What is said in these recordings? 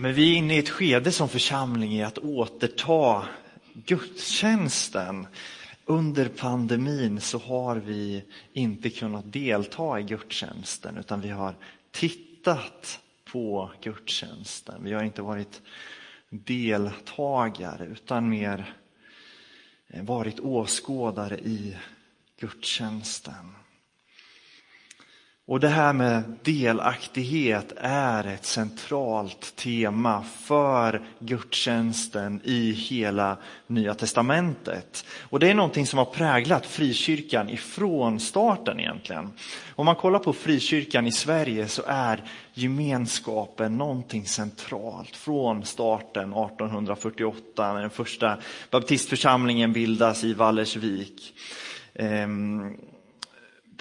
Men vi är inne i ett skede som församling i att återta gudstjänsten. Under pandemin så har vi inte kunnat delta i gudstjänsten utan vi har tittat på gudstjänsten. Vi har inte varit deltagare utan mer varit åskådare i gudstjänsten. Och det här med delaktighet är ett centralt tema för gudstjänsten i hela Nya Testamentet. Och det är någonting som har präglat frikyrkan ifrån starten egentligen. Om man kollar på frikyrkan i Sverige så är gemenskapen någonting centralt från starten 1848 när den första baptistförsamlingen bildas i Vallersvik. Ehm,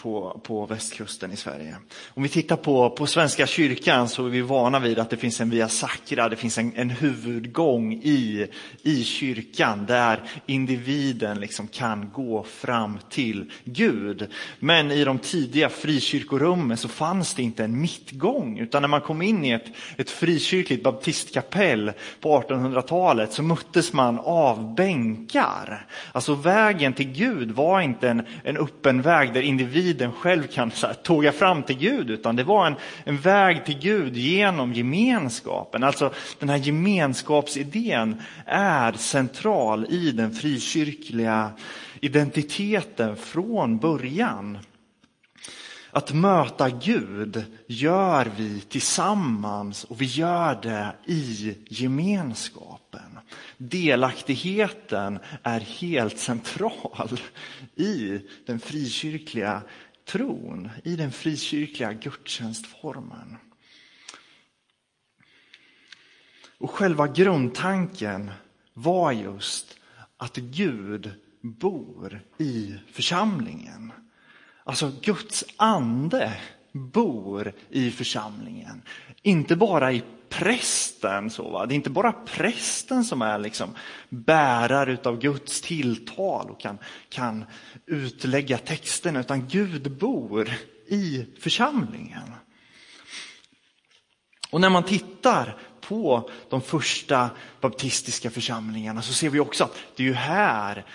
på, på västkusten i Sverige. Om vi tittar på, på Svenska kyrkan så är vi vana vid att det finns en via sacra, det finns en, en huvudgång i, i kyrkan där individen liksom kan gå fram till Gud. Men i de tidiga frikyrkorummen så fanns det inte en mittgång utan när man kom in i ett, ett frikyrkligt baptistkapell på 1800-talet så möttes man av bänkar. Alltså vägen till Gud var inte en, en öppen väg där individen individen själv kan så här, tåga fram till Gud, utan det var en, en väg till Gud genom gemenskapen. Alltså den här gemenskapsidén är central i den frikyrkliga identiteten från början. Att möta Gud gör vi tillsammans och vi gör det i gemenskap. Delaktigheten är helt central i den frikyrkliga tron, i den frikyrkliga gudstjänstformen. Och själva grundtanken var just att Gud bor i församlingen. Alltså Guds ande bor i församlingen. Inte bara i prästen. Så, va? Det är inte bara prästen som är liksom bärare av Guds tilltal och kan, kan utlägga texten, utan Gud bor i församlingen. Och när man tittar på de första baptistiska församlingarna så ser vi också att det är ju här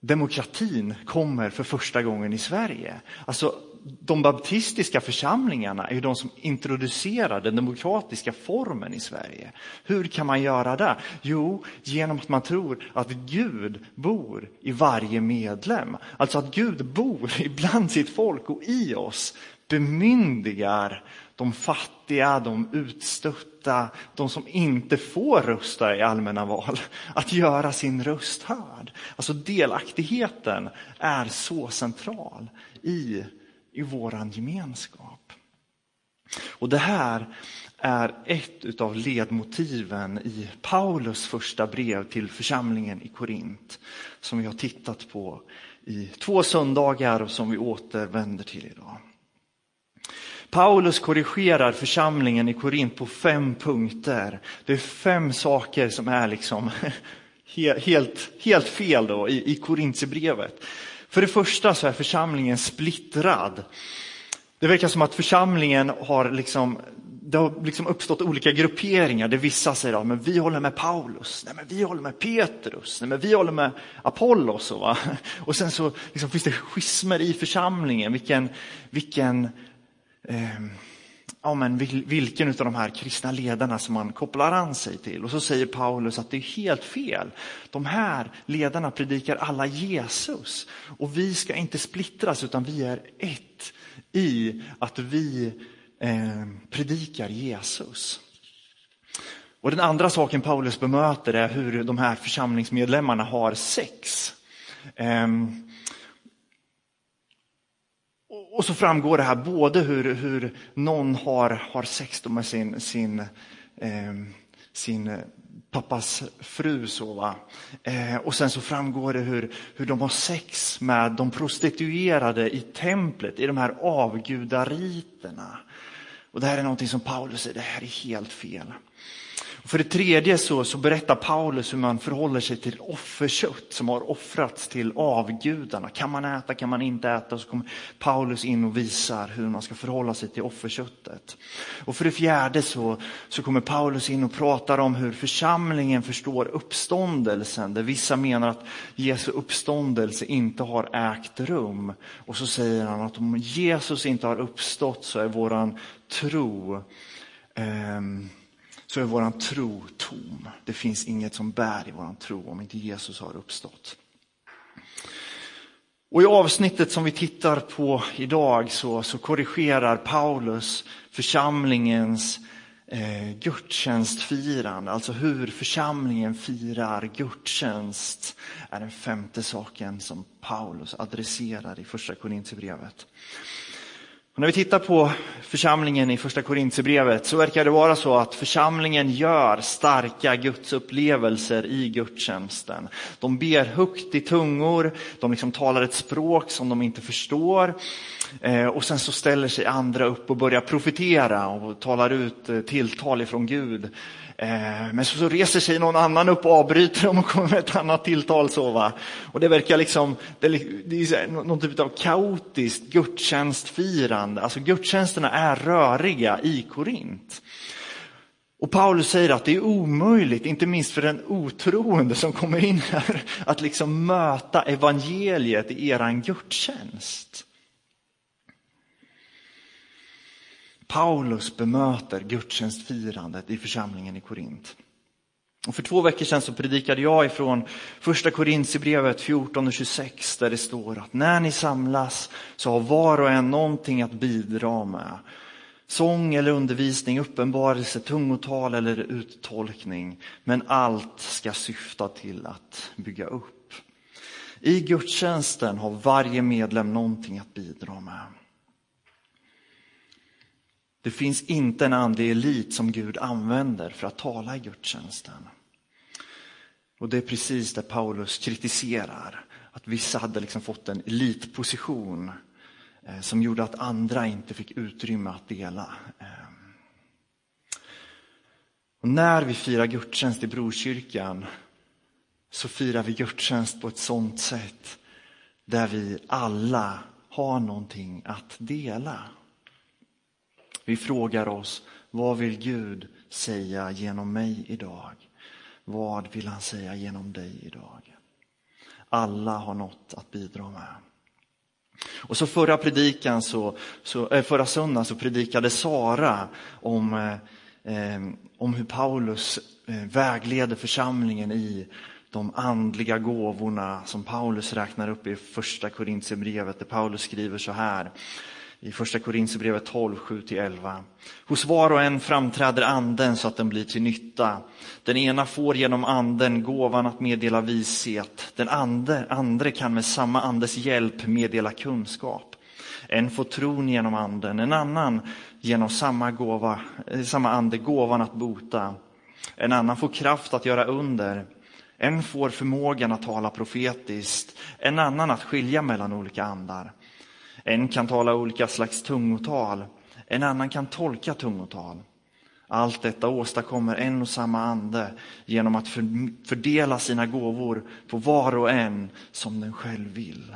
demokratin kommer för första gången i Sverige. Alltså de baptistiska församlingarna är ju de som introducerar den demokratiska formen i Sverige. Hur kan man göra det? Jo, genom att man tror att Gud bor i varje medlem. Alltså att Gud bor ibland sitt folk och i oss bemyndigar de fattiga, de utstötta, de som inte får rösta i allmänna val, att göra sin röst hörd. Alltså delaktigheten är så central i i våran gemenskap. Och det här är ett av ledmotiven i Paulus första brev till församlingen i Korint som vi har tittat på i två söndagar och som vi återvänder till idag. Paulus korrigerar församlingen i Korint på fem punkter. Det är fem saker som är liksom helt, helt fel då i, i Korintsebrevet. För det första så är församlingen splittrad. Det verkar som att församlingen har liksom, det har liksom uppstått olika grupperingar där vissa säger att men vi håller med Paulus, nej men vi håller med Petrus, nej men vi håller med Apollos. Och, va? och sen så liksom finns det schismer i församlingen, vilken, vilken eh, ja, men vilken av de här kristna ledarna som man kopplar an sig till. Och så säger Paulus att det är helt fel. De här ledarna predikar alla Jesus. Och vi ska inte splittras utan vi är ett i att vi eh, predikar Jesus. Och den andra saken Paulus bemöter är hur de här församlingsmedlemmarna har sex. Eh, och så framgår det här både hur, hur någon har, har sex med sin, sin, eh, sin pappas fru. Så, va? Eh, och sen så framgår det hur, hur de har sex med de prostituerade i templet, i de här avgudariterna. Och det här är någonting som Paulus säger, det här är helt fel. För det tredje så, så berättar Paulus hur man förhåller sig till offerkött som har offrats till avgudarna. Kan man äta, kan man inte äta? Så kommer Paulus in och visar hur man ska förhålla sig till offerköttet. Och för det fjärde så, så kommer Paulus in och pratar om hur församlingen förstår uppståndelsen. Där vissa menar att Jesu uppståndelse inte har ägt rum. Och så säger han att om Jesus inte har uppstått så är våran tro eh, så är våran tro tom. Det finns inget som bär i våran tro om inte Jesus har uppstått. Och I avsnittet som vi tittar på idag så, så korrigerar Paulus församlingens eh, gudstjänstfirande, alltså hur församlingen firar gudstjänst, är den femte saken som Paulus adresserar i första Korintierbrevet. Och när vi tittar på församlingen i första Korintierbrevet så verkar det vara så att församlingen gör starka gudsupplevelser i gudstjänsten. De ber högt i tungor, de liksom talar ett språk som de inte förstår. Eh, och sen så ställer sig andra upp och börjar profetera och talar ut eh, tilltal ifrån Gud. Eh, men så, reser sig någon annan upp och avbryter dem och kommer med ett annat tilltal. Så, va? Och det verkar liksom, det är någon typ av kaotiskt gudstjänstfirande. Alltså gudstjänsterna är röriga i Korint. Och Paulus säger att det är omöjligt, inte minst för den otroende som kommer in här, att liksom möta evangeliet i eran gudstjänst. Paulus bemöter gudstjänstfirandet i församlingen i Korint. Och för två veckor sedan så predikade jag ifrån första Korintierbrevet 14 och 26 där det står att när ni samlas så har var och en någonting att bidra med. Sång eller undervisning, uppenbarelse, tungotal eller uttolkning. Men allt ska syfta till att bygga upp. I gudstjänsten har varje medlem någonting att bidra med. Det finns inte en andlig elit som Gud använder för att tala i gudstjänsten. Och det är precis det Paulus kritiserar. Att vissa hade liksom fått en elitposition eh, som gjorde att andra inte fick utrymme att dela. Eh. Och när vi firar gudstjänst i Brokyrkan så firar vi gudstjänst på ett sånt sätt där vi alla har någonting att dela. Vi frågar oss, vad vill Gud säga genom mig idag? Vad vill han säga genom dig idag? Alla har något att bidra med. Och så förra predikan, så, så, eh, förra söndagen så predikade Sara om, eh, eh om hur Paulus eh, vägleder församlingen i de andliga gåvorna som Paulus räknar upp i första Korintierbrevet där Paulus skriver så här i första Korinthierbrevet 12, 7-11. Hos var och en framträder anden så att den blir till nytta. Den ena får genom anden gåvan att meddela vishet. Den andre, andre kan med samma andes hjälp meddela kunskap. En får tron genom anden, en annan genom samma, gåva, eh, samma ande gåvan att bota. En annan får kraft att göra under. En får förmågan att tala profetiskt, en annan att skilja mellan olika andar. En kan tala olika slags tungotal, en annan kan tolka tungotal. Allt detta åstadkommer en och samma ande genom att fördela sina gåvor på var och en som den själv vill.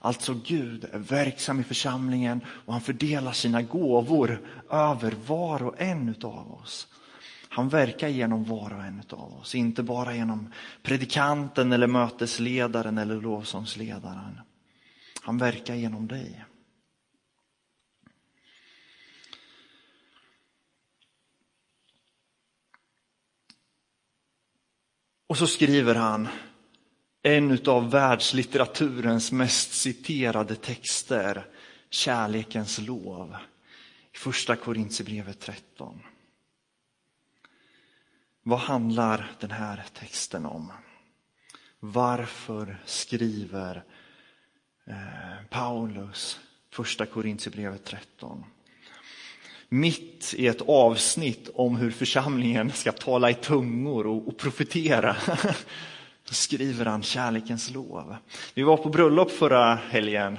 Alltså Gud är verksam i församlingen och han fördelar sina gåvor över var och en av oss. Han verkar genom var och en av oss, inte bara genom predikanten eller mötesledaren eller lovsångsledaren. Han verkar genom dig. Och så skriver han en av världslitteraturens mest citerade texter, Kärlekens lov, i första Korintierbrevet 13. Vad handlar den här texten om? Varför skriver Eh, Paulus, första Korintierbrevet 13. Mitt i ett avsnitt om hur församlingen ska tala i tungor och, och profetera. så skriver han kärlekens lov. Vi var på bröllop förra helgen.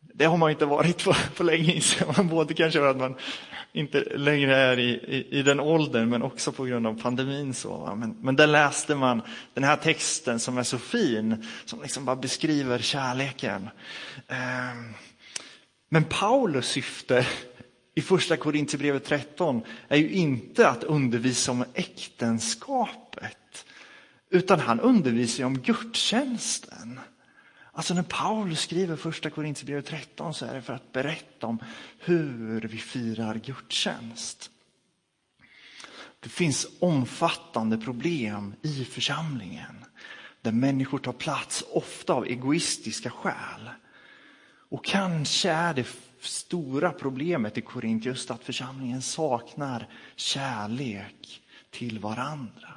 Det har man inte varit på, på länge inser man, både kanske för att man inte längre är i, i, i den åldern, men också på grund av pandemin. Så, men, men där läste man den här texten som är så fin, som liksom bara beskriver kärleken. Ehm, men Paulus syfte i första Korintierbrevet 13 är ju inte att undervisa om äktenskapet, utan han undervisar om gudstjänsten. Alltså när Paulus skriver första Korintierbrevet 13 så är det för att berätta om hur vi firar gudstjänst. Det finns omfattande problem i församlingen där människor tar plats, ofta av egoistiska skäl. Och kanske är det stora problemet i Korint just att församlingen saknar kärlek till varandra.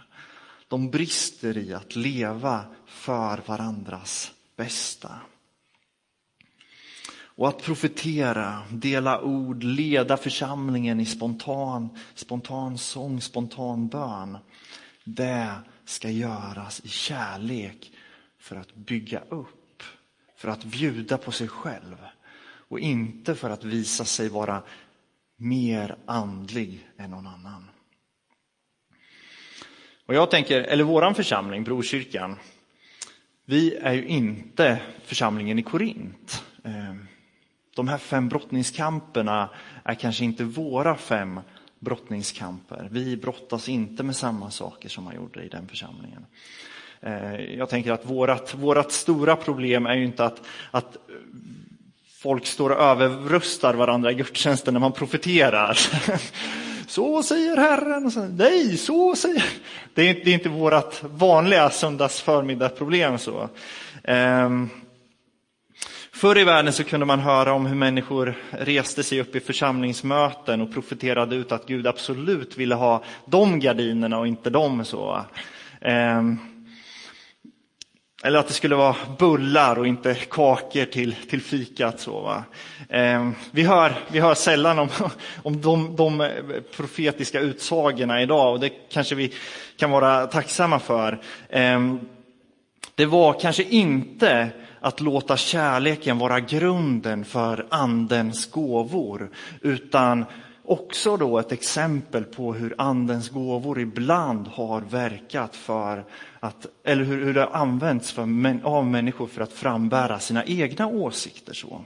De brister i att leva för varandras bästa. Och att profetera, dela ord, leda församlingen i spontan, spontan sång, spontan bön. Det ska göras i kärlek för att bygga upp, för att bjuda på sig själv och inte för att visa sig vara mer andlig än någon annan. Och jag tänker, eller våran församling, Brokyrkan, vi är ju inte församlingen i Korint. Ehm, de här fem brottningskamperna är kanske inte våra fem brottningskamper. Vi brottas inte med samma saker som man gjorde i den församlingen. Ehm, jag tänker att vårat, vårat stora problem är ju inte att, att folk står och överröstar varandra i gudstjänsten när man profeterar. Så säger Herren. Så, Nej, så säger... Det är, det är inte vårt vanliga söndagsförmiddagsproblem. Så. Um, Förr i världen så kunde man höra om hur människor reste sig upp i församlingsmöten och profeterade ut att Gud absolut ville ha de gardinerna och inte dem. så. Um, eller att det skulle vara bullar och inte kakor till, till fikat. Så, va? Eh, vi, hör, vi hör sällan om, om de, de eh, profetiska utsagorna idag och det kanske vi kan vara tacksamma för. Eh, det var kanske inte att låta kärleken vara grunden för andens gåvor, utan också då ett exempel på hur andens gåvor ibland har verkat för att, eller hur, hur det har använts för, av människor för att frambära sina egna åsikter. Så.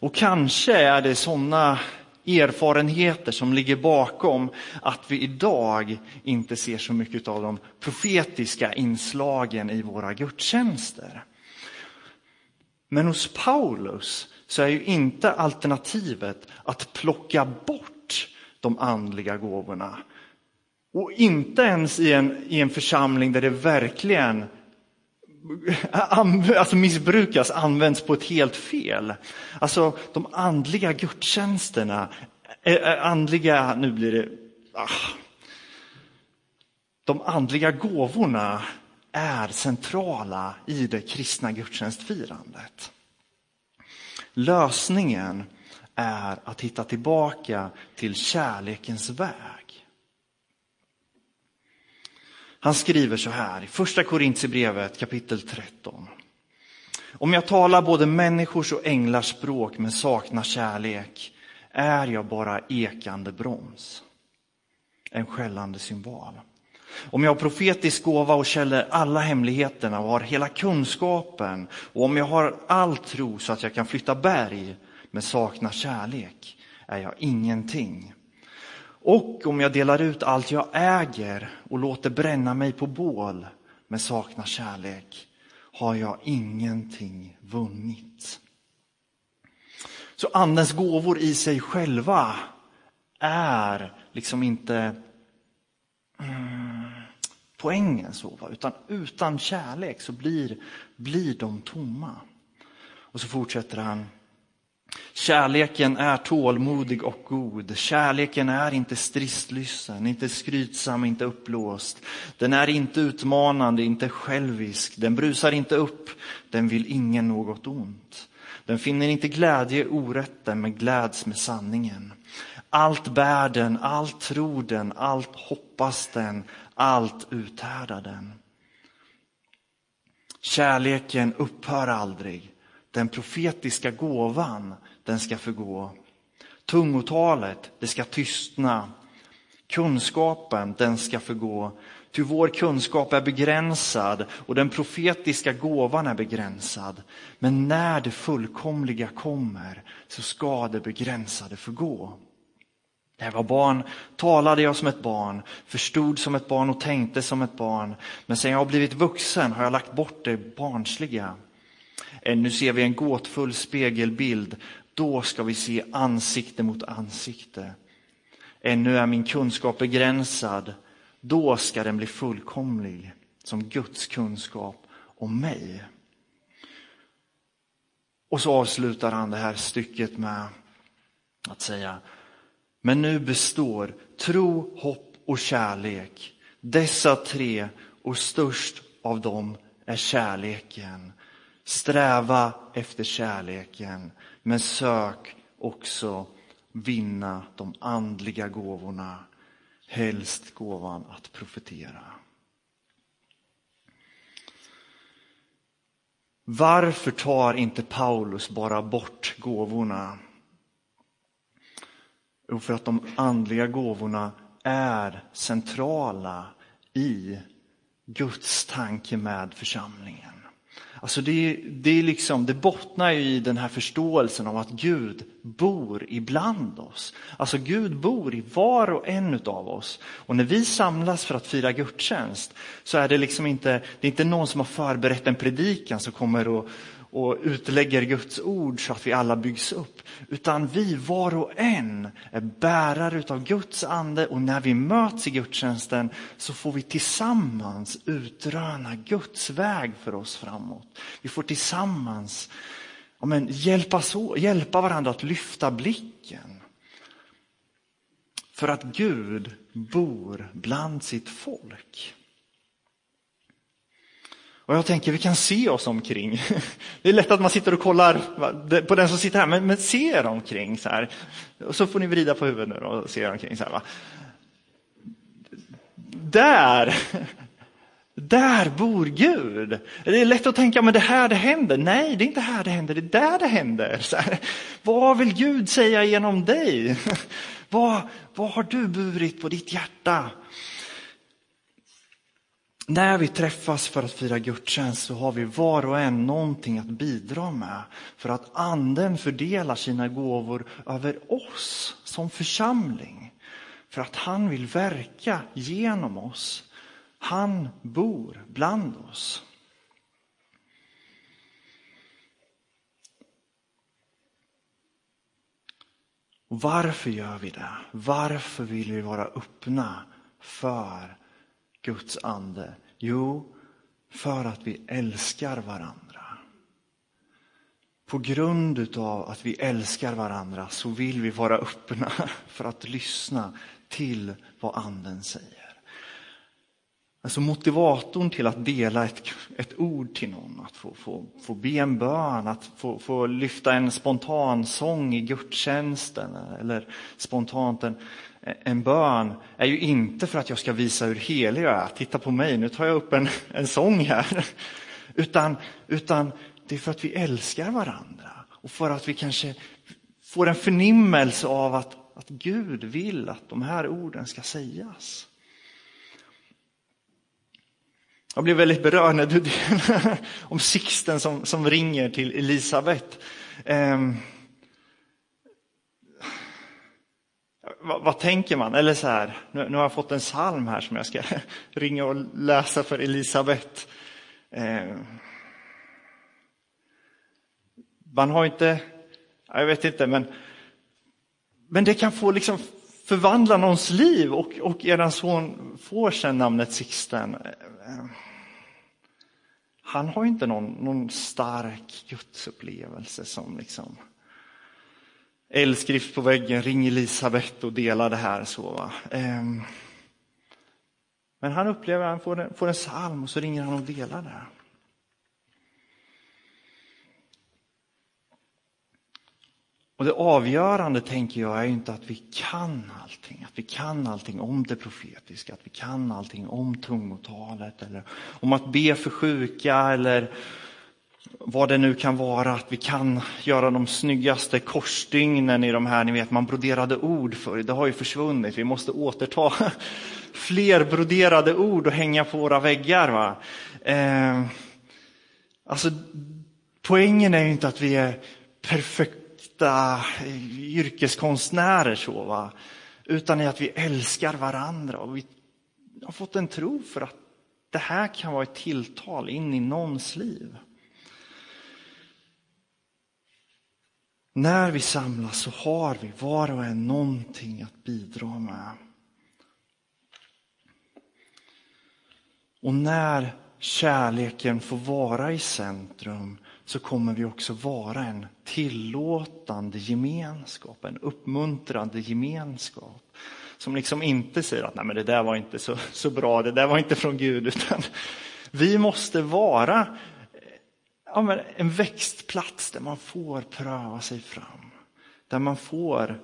Och kanske är det sådana erfarenheter som ligger bakom att vi idag inte ser så mycket av de profetiska inslagen i våra gudstjänster. Men hos Paulus så är ju inte alternativet att plocka bort de andliga gåvorna. Och inte ens i en, i en församling där det verkligen alltså missbrukas, används på ett helt fel. Alltså de andliga gudstjänsterna, eh, eh, andliga, nu blir det, ah, de andliga gåvorna är centrala i det kristna gudstjänstfirandet. Lösningen är att hitta tillbaka till kärlekens väg. Han skriver så här i första Korintierbrevet kapitel 13. Om jag talar både människors och änglars språk men saknar kärlek är jag bara ekande broms, en skällande symbol. Om jag har profetisk gåva och känner alla hemligheterna och har hela kunskapen och om jag har all tro så att jag kan flytta berg men saknar kärlek är jag ingenting. Och om jag delar ut allt jag äger och låter bränna mig på bål men saknar kärlek har jag ingenting vunnit. Så andens gåvor i sig själva är liksom inte mm, poängen, så, va? utan utan kärlek så blir, blir de tomma. Och så fortsätter han. Kärleken är tålmodig och god. Kärleken är inte stridlysten, inte skrytsam, inte uppblåst. Den är inte utmanande, inte självisk. Den brusar inte upp, den vill ingen något ont. Den finner inte glädje i orätten, men gläds med sanningen. Allt bär den, allt tror den, allt hoppas den, allt uthärdar den. Kärleken upphör aldrig. Den profetiska gåvan, den ska förgå. Tungotalet, det ska tystna. Kunskapen, den ska förgå. Ty vår kunskap är begränsad och den profetiska gåvan är begränsad. Men när det fullkomliga kommer så ska det begränsade förgå. När jag var barn talade jag som ett barn, förstod som ett barn och tänkte som ett barn. Men sen jag har blivit vuxen har jag lagt bort det barnsliga. Ännu ser vi en gåtfull spegelbild. Då ska vi se ansikte mot ansikte. Ännu är min kunskap begränsad. Då ska den bli fullkomlig som Guds kunskap om mig. Och så avslutar han det här stycket med att säga men nu består tro, hopp och kärlek. Dessa tre och störst av dem är kärleken. Sträva efter kärleken, men sök också vinna de andliga gåvorna, helst gåvan att profetera. Varför tar inte Paulus bara bort gåvorna? Jo, för att de andliga gåvorna är centrala i Guds tanke med församlingen. Alltså det, det, är liksom, det bottnar i den här förståelsen av att Gud bor ibland oss. Alltså Gud bor i var och en av oss. Och när vi samlas för att fira gudstjänst så är det liksom inte, det är inte någon som har förberett en predikan som kommer och, och utlägger Guds ord så att vi alla byggs upp. Utan vi var och en är bärare av Guds ande och när vi möts i gudstjänsten så får vi tillsammans utröna Guds väg för oss framåt. Vi får tillsammans ja, men, hjälpas, hjälpa varandra att lyfta blicken. För att Gud bor bland sitt folk. Och jag tänker, vi kan se oss omkring. Det är lätt att man sitter och kollar på den som sitter här, men, men se er omkring. Så här. Och så får ni vrida på huvudet nu och se er omkring. Så här, va? Där, där bor Gud. Det är lätt att tänka, men det här det händer. Nej, det är inte här det händer, det är där det händer. Så här. Vad vill Gud säga genom dig? Vad, vad har du burit på ditt hjärta? När vi träffas för att fira gudstjänst så har vi var och en någonting att bidra med för att anden fördelar sina gåvor över oss som församling. För att han vill verka genom oss. Han bor bland oss. Och varför gör vi det? Varför vill vi vara öppna för Guds ande? Jo, för att vi älskar varandra. På grund av att vi älskar varandra så vill vi vara öppna för att lyssna till vad anden säger. Alltså motivatorn till att dela ett, ett ord till någon, att få, få, få be en bön, att få, få lyfta en spontan sång i gudstjänsten eller spontant en, en bön är ju inte för att jag ska visa hur helig jag är. Titta på mig, nu tar jag upp en, en sång här. Utan, utan det är för att vi älskar varandra och för att vi kanske får en förnimmelse av att, att Gud vill att de här orden ska sägas. Jag blev väldigt berörd när du om Sixten som, som ringer till Elisabet. Um, ehm, vad, vad, tänker man? Eller så här, nu, nu, har jag fått en psalm här som jag ska ringa och läsa för Elisabet. Eh, man har inte, jag vet inte, men, men det kan få liksom förvandla någons liv och, och er son får sen namnet Sixten. Eh, han har inte någon, någon stark gudsupplevelse som liksom eldskrift på väggen, ring Elisabet och dela det här. Så. Eh, men han upplever, han får en, får en psalm och så ringer han och delar det. Och det avgörande tänker jag är inte att vi kan allting, att vi kan allting om det profetiska, att vi kan allting om tungotalet eller om att be för sjuka eller vad det nu kan vara, att vi kan göra de snyggaste korsstygnen i de här, ni vet man broderade ord för det har ju försvunnit. Vi måste återta fler broderade ord och hänga på våra väggar. Va? Eh, alltså, poängen är ju inte att vi är perfekta yrkeskonstnärer så, va? utan att vi älskar varandra och vi har fått en tro för att det här kan vara ett tilltal in i någons liv. När vi samlas så har vi var och en någonting att bidra med. Och när kärleken får vara i centrum så kommer vi också vara en tillåtande gemenskap, en uppmuntrande gemenskap. Som liksom inte säger att Nej, men det där var inte så, så bra, det där var inte från Gud. Utan vi måste vara eh, ja, en växtplats där man får pröva sig fram. Där man får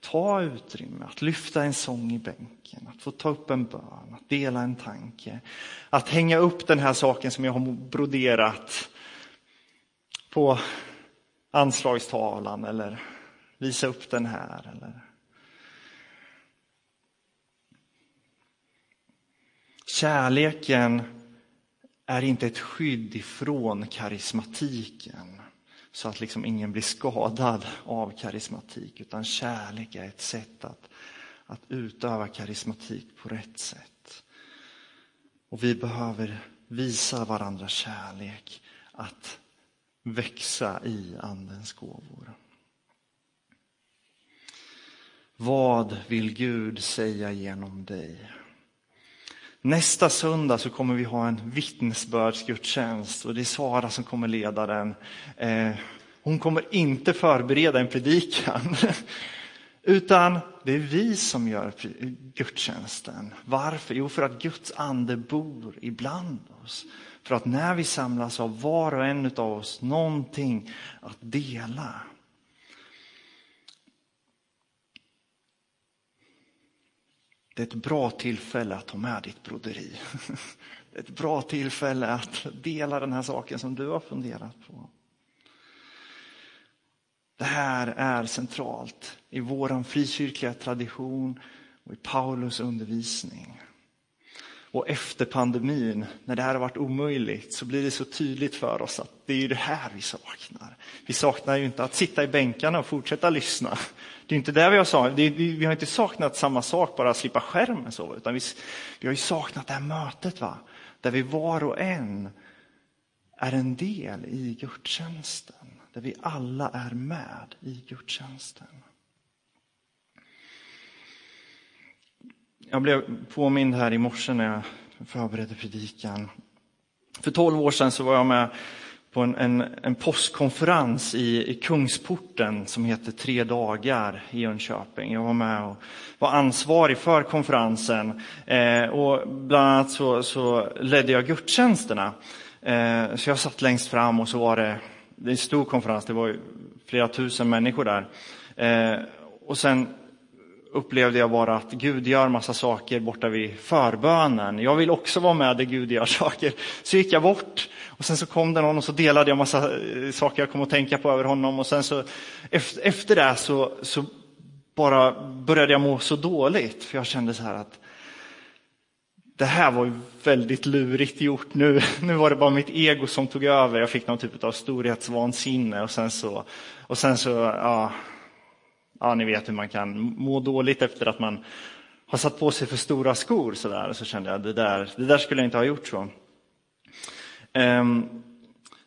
ta utrymme, att lyfta en sång i bänken, att få ta upp en bön, att dela en tanke. Att hänga upp den här saken som jag har broderat på anslagstavlan eller visa upp den här. Eller... Kärleken är inte ett skydd ifrån karismatiken så att liksom ingen blir skadad av karismatik, utan kärlek är ett sätt att, att utöva karismatik på rätt sätt. Och vi behöver visa varandra kärlek, att växa i Andens gåvor. Vad vill Gud säga genom dig? Nästa söndag så kommer vi ha en vittnesbördsgudstjänst och det är Sara som kommer leda den. Eh, hon kommer inte förbereda en predikan. Utan det är vi som gör gudstjänsten. Varför? Jo, för att Guds ande bor ibland oss. För att när vi samlas har var och en av oss någonting att dela. Det är ett bra tillfälle att ta med ditt broderi. Det är ett bra tillfälle att dela den här saken som du har funderat på. Det här är centralt i vår frikyrkliga tradition och i Paulus undervisning. Och efter pandemin, när det här har varit omöjligt, så blir det så tydligt för oss att det är det här vi saknar. Vi saknar ju inte att sitta i bänkarna och fortsätta lyssna. Det är inte det vi har saknat. Vi har inte saknat samma sak, bara att slippa skärmen, så, utan vi, vi har ju saknat det här mötet, va? där vi var och en är en del i gudstjänsten. Där vi alla är med i gudstjänsten. Jag blev påmind här i morse när jag förberedde predikan. För tolv år sedan så var jag med på en, en, en postkonferens i, i Kungsporten som heter Tre dagar i Jönköping. Jag var med och var ansvarig för konferensen eh, och bland annat så, så ledde jag gudstjänsterna. Eh, så jag satt längst fram och så var det, det är en stor konferens, det var flera tusen människor där. Eh, och sen upplevde jag bara att Gud gör massa saker borta vid förbönen. Jag vill också vara med där Gud gör saker. Så gick jag bort och sen så kom det någon och så delade jag massa eh, saker jag kom att tänka på över honom och sen så efter, efter det så, så bara började jag må så dåligt för jag kände så här att det här var väldigt lurigt gjort. Nu, nu var det bara mitt ego som tog över. Jag fick någon typ av storhetsvansinne och sen så, och sen så ja, ja, ni vet hur man kan må dåligt efter att man har satt på sig för stora skor. Så, där. så kände jag det där, det där skulle jag inte ha gjort så. Ehm,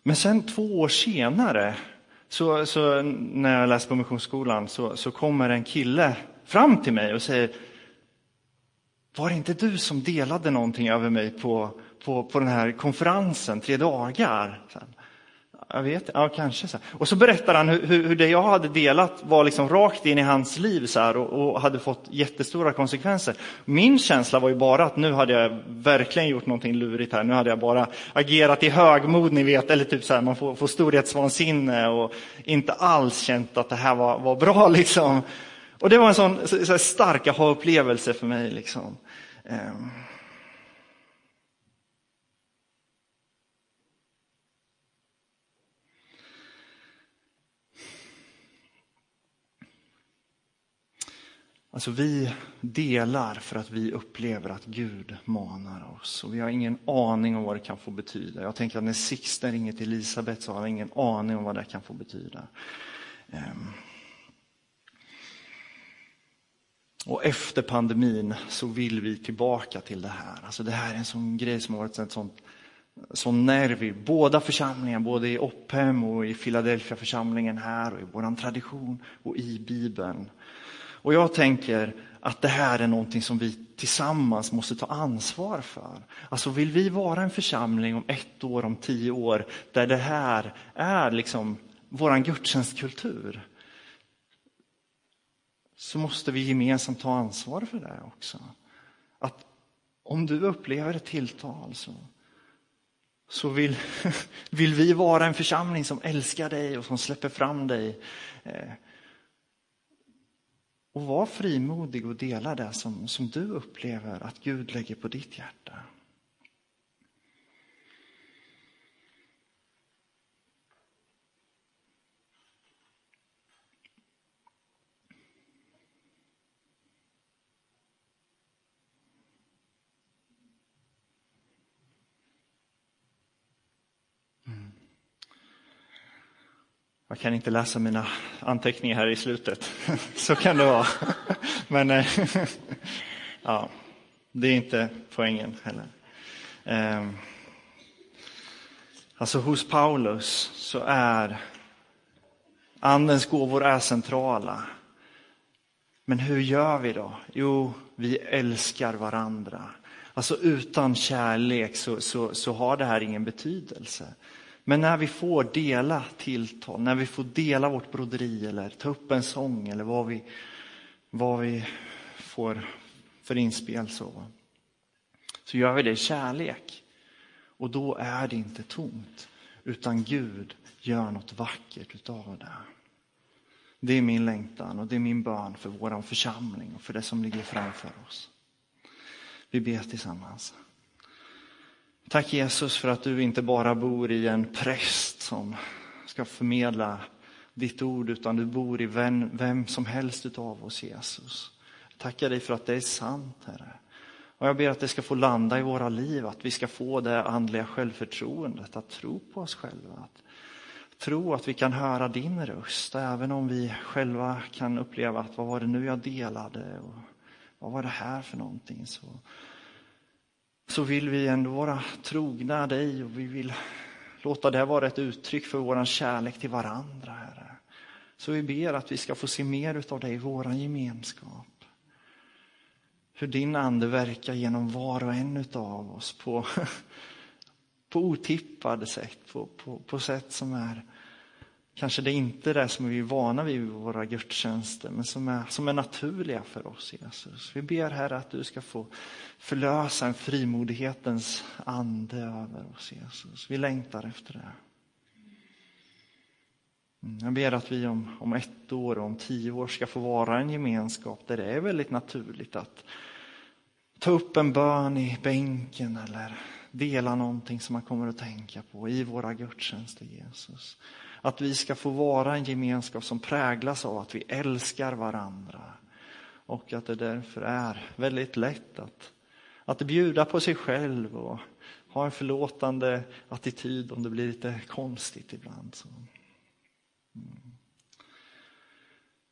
men sen två år senare, så, så när jag läste på Missionsskolan, så, så kommer en kille fram till mig och säger Var det inte du som delade någonting över mig på, på, på den här konferensen, tre dagar? Jag vet ja kanske. Så. Och så berättar han hur, hur, det jag hade delat var liksom rakt in i hans liv så här, och, och, hade fått jättestora konsekvenser. Min känsla var ju bara att nu hade jag verkligen gjort någonting lurigt här. Nu hade jag bara agerat i högmod, ni vet, eller typ så här, man får, får storhetsvansinne och inte alls känt att det här var, var bra. Liksom. Och det var en sån så, så stark aha-upplevelse för mig. Liksom. Um. Alltså vi delar för att vi upplever att Gud manar oss. Och vi har ingen aning om vad det kan få betyda. Jag tänker att när Sixten ringer till Elisabet så har han ingen aning om vad det kan få betyda. Ehm. Och efter pandemin så vill vi tillbaka till det här. Alltså det här är en sån grej som har varit en sån, sån nerv i båda församlingarna, både i Opphem och i Philadelphia församlingen här och i vår tradition och i Bibeln. Och jag tänker att det här är någonting som vi tillsammans måste ta ansvar för. Alltså vill vi vara en församling om ett år, om tio år, där det här är liksom våran gudstjänstkultur, så måste vi gemensamt ta ansvar för det också. Att om du upplever ett tilltal så, så vill, vill vi vara en församling som älskar dig och som släpper fram dig. Eh, och var frimodig och dela det som, som du upplever att Gud lägger på ditt hjärta. Jag kan inte läsa mina anteckningar här i slutet. Så kan det vara. Men eh, ja, det är inte poängen heller. Ehm, alltså hos Paulus så är Andens gåvor är centrala. Men hur gör vi då? Jo, vi älskar varandra. Alltså utan kärlek så, så, så har det här ingen betydelse. Men när vi får dela tilltal, när vi får dela vårt broderi eller ta upp en sång eller vad vi, vad vi får för inspel så, så gör vi det i kärlek. Och då är det inte tomt, utan Gud gör något vackert utav det. Det är min längtan och det är min bön för vår församling och för det som ligger framför oss. Vi ber tillsammans. Tack Jesus för att du inte bara bor i en präst som ska förmedla ditt ord, utan du bor i vem, vem som helst utav oss, Jesus. Tackar dig för att det är sant, Herre. Och jag ber att det ska få landa i våra liv, att vi ska få det andliga självförtroendet, att tro på oss själva. Att tro att vi kan höra din röst, även om vi själva kan uppleva att vad var det nu jag delade? Och vad var det här för någonting? Så så vill vi ändå vara trogna dig och vi vill låta det vara ett uttryck för vår kärlek till varandra, Herre. Så vi ber att vi ska få se mer av dig i vår gemenskap. Hur din ande verkar genom var och en av oss på, på otippade sätt, på, på, på sätt som är Kanske det inte är det som vi är vana vid i våra gudstjänster, men som är, som är naturliga för oss, Jesus. Vi ber Herre att du ska få förlösa en frimodighetens ande över oss, Jesus. Vi längtar efter det. Mm, jag ber att vi om, om ett år och om tio år ska få vara en gemenskap där det är väldigt naturligt att ta upp en bön i bänken eller dela någonting som man kommer att tänka på i våra gudstjänster, Jesus. Att vi ska få vara en gemenskap som präglas av att vi älskar varandra. Och att det därför är väldigt lätt att, att bjuda på sig själv och ha en förlåtande attityd om det blir lite konstigt ibland. Så. Mm.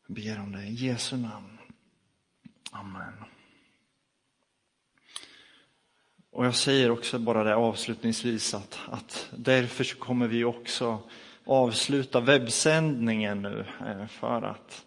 Jag ber om det i Jesu namn. Amen. Och jag säger också bara det avslutningsvis att, att därför så kommer vi också avsluta webbsändningen nu eh, för att